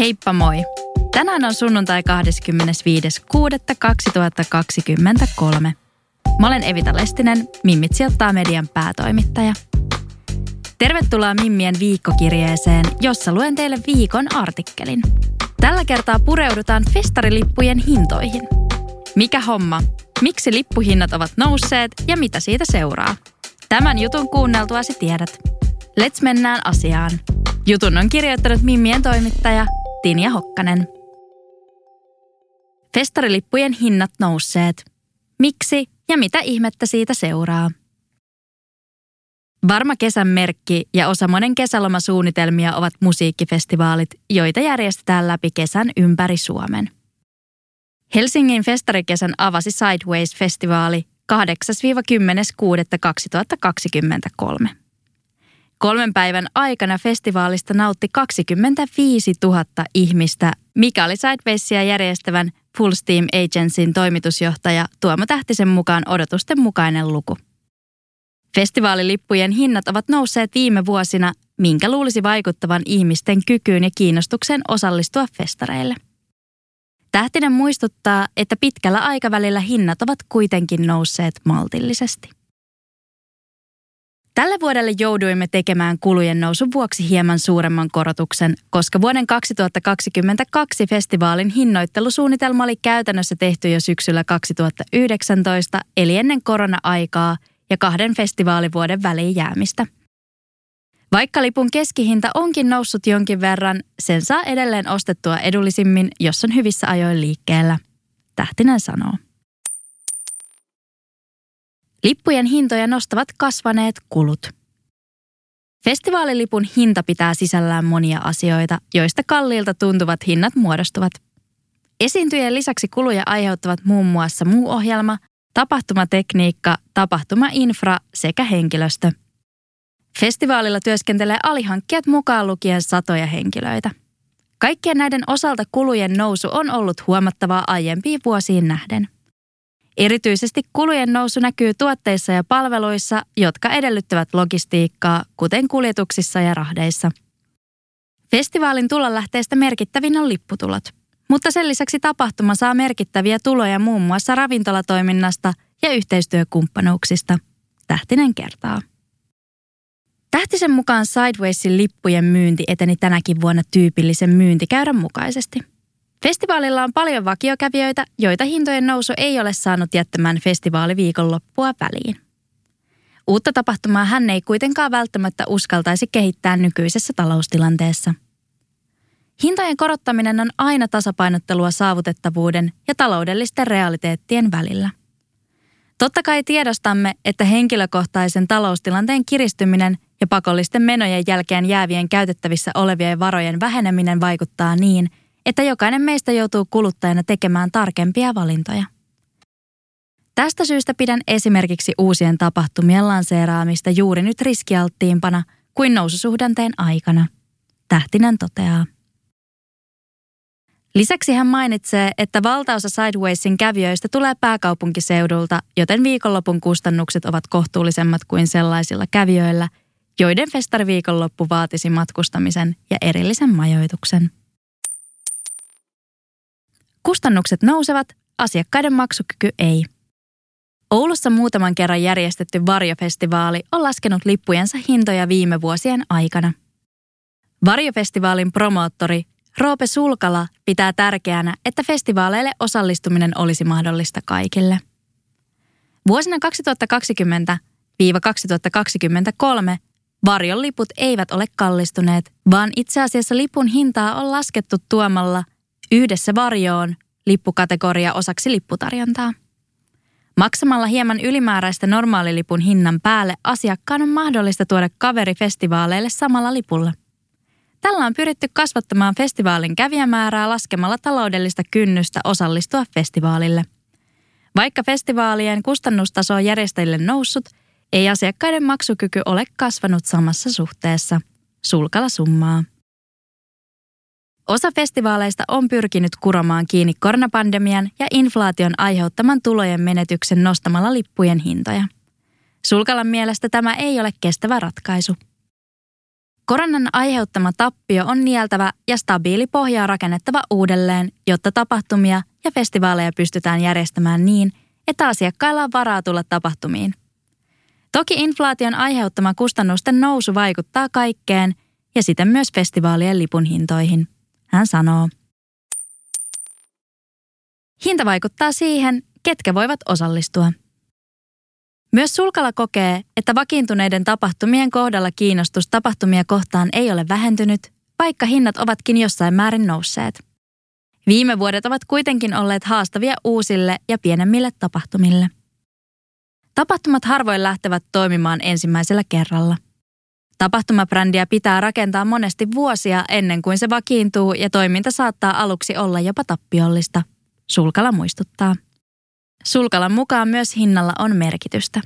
Heippa moi! Tänään on sunnuntai 25.6.2023. Mä olen Evita Lestinen, Mimmit sijoittaa median päätoimittaja. Tervetuloa Mimmien viikkokirjeeseen, jossa luen teille viikon artikkelin. Tällä kertaa pureudutaan festarilippujen hintoihin. Mikä homma? Miksi lippuhinnat ovat nousseet ja mitä siitä seuraa? Tämän jutun kuunneltuasi tiedät. Let's mennään asiaan. Jutun on kirjoittanut Mimmien toimittaja Tinja Hokkanen. Festarilippujen hinnat nousseet. Miksi ja mitä ihmettä siitä seuraa? Varma kesän merkki ja osa monen kesälomasuunnitelmia ovat musiikkifestivaalit, joita järjestetään läpi kesän ympäri Suomen. Helsingin festarikesän avasi Sideways-festivaali 8-10.6.2023. Kolmen päivän aikana festivaalista nautti 25 000 ihmistä, mikä oli Sidewaysia järjestävän Full Steam Agencyn toimitusjohtaja Tuomo Tähtisen mukaan odotusten mukainen luku. Festivaalilippujen hinnat ovat nousseet viime vuosina, minkä luulisi vaikuttavan ihmisten kykyyn ja kiinnostukseen osallistua festareille. Tähtinen muistuttaa, että pitkällä aikavälillä hinnat ovat kuitenkin nousseet maltillisesti. Tälle vuodelle jouduimme tekemään kulujen nousun vuoksi hieman suuremman korotuksen, koska vuoden 2022 festivaalin hinnoittelusuunnitelma oli käytännössä tehty jo syksyllä 2019, eli ennen korona-aikaa ja kahden festivaalivuoden väliin jäämistä. Vaikka lipun keskihinta onkin noussut jonkin verran, sen saa edelleen ostettua edullisimmin, jos on hyvissä ajoin liikkeellä. Tähtinen sanoo. Lippujen hintoja nostavat kasvaneet kulut. Festivaalilipun hinta pitää sisällään monia asioita, joista kalliilta tuntuvat hinnat muodostuvat. Esiintyjien lisäksi kuluja aiheuttavat muun muassa muu ohjelma, tapahtumatekniikka, tapahtumainfra sekä henkilöstö. Festivaalilla työskentelee alihankkijat mukaan lukien satoja henkilöitä. Kaikkien näiden osalta kulujen nousu on ollut huomattavaa aiempiin vuosiin nähden. Erityisesti kulujen nousu näkyy tuotteissa ja palveluissa, jotka edellyttävät logistiikkaa, kuten kuljetuksissa ja rahdeissa. Festivaalin tulonlähteistä merkittävin on lipputulot, mutta sen lisäksi tapahtuma saa merkittäviä tuloja muun muassa ravintolatoiminnasta ja yhteistyökumppanuuksista. Tähtinen kertaa. Tähtisen mukaan Sidewaysin lippujen myynti eteni tänäkin vuonna tyypillisen myyntikäyrän mukaisesti – Festivaalilla on paljon vakiokävijöitä, joita hintojen nousu ei ole saanut jättämään festivaaliviikonloppua väliin. Uutta tapahtumaa hän ei kuitenkaan välttämättä uskaltaisi kehittää nykyisessä taloustilanteessa. Hintojen korottaminen on aina tasapainottelua saavutettavuuden ja taloudellisten realiteettien välillä. Totta kai tiedostamme, että henkilökohtaisen taloustilanteen kiristyminen ja pakollisten menojen jälkeen jäävien käytettävissä olevien varojen väheneminen vaikuttaa niin – että jokainen meistä joutuu kuluttajana tekemään tarkempia valintoja. Tästä syystä pidän esimerkiksi uusien tapahtumien lanseeraamista juuri nyt riskialttiimpana kuin noususuhdanteen aikana, Tähtinen toteaa. Lisäksi hän mainitsee, että valtaosa Sidewaysin kävijöistä tulee pääkaupunkiseudulta, joten viikonlopun kustannukset ovat kohtuullisemmat kuin sellaisilla kävijöillä, joiden festariviikonloppu vaatisi matkustamisen ja erillisen majoituksen. Kustannukset nousevat, asiakkaiden maksukyky ei. Oulussa muutaman kerran järjestetty Varjofestivaali on laskenut lippujensa hintoja viime vuosien aikana. Varjofestivaalin promoottori Roope Sulkala pitää tärkeänä, että festivaaleille osallistuminen olisi mahdollista kaikille. Vuosina 2020-2023 Varjon liput eivät ole kallistuneet, vaan itse asiassa lipun hintaa on laskettu tuomalla – Yhdessä varjoon lippukategoria osaksi lipputarjontaa. Maksamalla hieman ylimääräistä normaalilipun hinnan päälle asiakkaan on mahdollista tuoda kaveri festivaaleille samalla lipulla. Tällä on pyritty kasvattamaan festivaalin kävijämäärää laskemalla taloudellista kynnystä osallistua festivaalille. Vaikka festivaalien kustannustaso on järjestäjille noussut, ei asiakkaiden maksukyky ole kasvanut samassa suhteessa. Sulkala summaa. Osa festivaaleista on pyrkinyt kuromaan kiinni koronapandemian ja inflaation aiheuttaman tulojen menetyksen nostamalla lippujen hintoja. Sulkalan mielestä tämä ei ole kestävä ratkaisu. Koronan aiheuttama tappio on nieltävä ja stabiili pohjaa rakennettava uudelleen, jotta tapahtumia ja festivaaleja pystytään järjestämään niin, että asiakkailla on varaa tulla tapahtumiin. Toki inflaation aiheuttama kustannusten nousu vaikuttaa kaikkeen ja siten myös festivaalien lipun hintoihin. Hän sanoo. Hinta vaikuttaa siihen, ketkä voivat osallistua. Myös Sulkala kokee, että vakiintuneiden tapahtumien kohdalla kiinnostus tapahtumia kohtaan ei ole vähentynyt, vaikka hinnat ovatkin jossain määrin nousseet. Viime vuodet ovat kuitenkin olleet haastavia uusille ja pienemmille tapahtumille. Tapahtumat harvoin lähtevät toimimaan ensimmäisellä kerralla. Tapahtumabrändiä pitää rakentaa monesti vuosia ennen kuin se vakiintuu ja toiminta saattaa aluksi olla jopa tappiollista, Sulkala muistuttaa. Sulkalan mukaan myös hinnalla on merkitystä.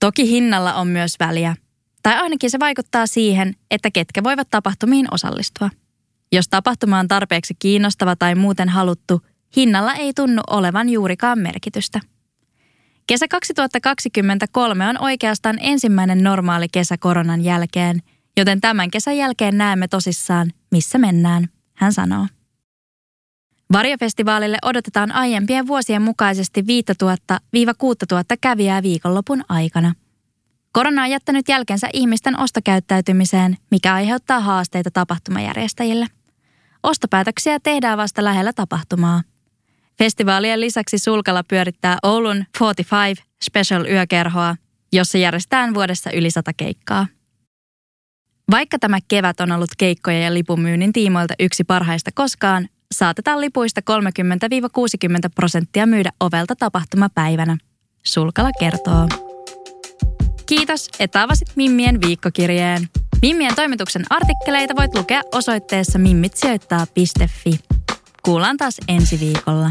Toki hinnalla on myös väliä, tai ainakin se vaikuttaa siihen, että ketkä voivat tapahtumiin osallistua. Jos tapahtuma on tarpeeksi kiinnostava tai muuten haluttu, hinnalla ei tunnu olevan juurikaan merkitystä. Kesä 2023 on oikeastaan ensimmäinen normaali kesä koronan jälkeen, joten tämän kesän jälkeen näemme tosissaan, missä mennään, hän sanoo. Varjofestivaalille odotetaan aiempien vuosien mukaisesti 5000-6000 kävijää viikonlopun aikana. Korona on jättänyt jälkensä ihmisten ostokäyttäytymiseen, mikä aiheuttaa haasteita tapahtumajärjestäjille. Ostopäätöksiä tehdään vasta lähellä tapahtumaa. Festivaalien lisäksi Sulkala pyörittää Oulun 45 Special yökerhoa, jossa järjestetään vuodessa yli sata keikkaa. Vaikka tämä kevät on ollut keikkoja ja lipumyynnin tiimoilta yksi parhaista koskaan, saatetaan lipuista 30-60 prosenttia myydä ovelta tapahtumapäivänä. Sulkala kertoo. Kiitos, että avasit Mimmien viikkokirjeen. Mimmien toimituksen artikkeleita voit lukea osoitteessa mimmitsijoittaa.fi. Kuullaan taas ensi viikolla.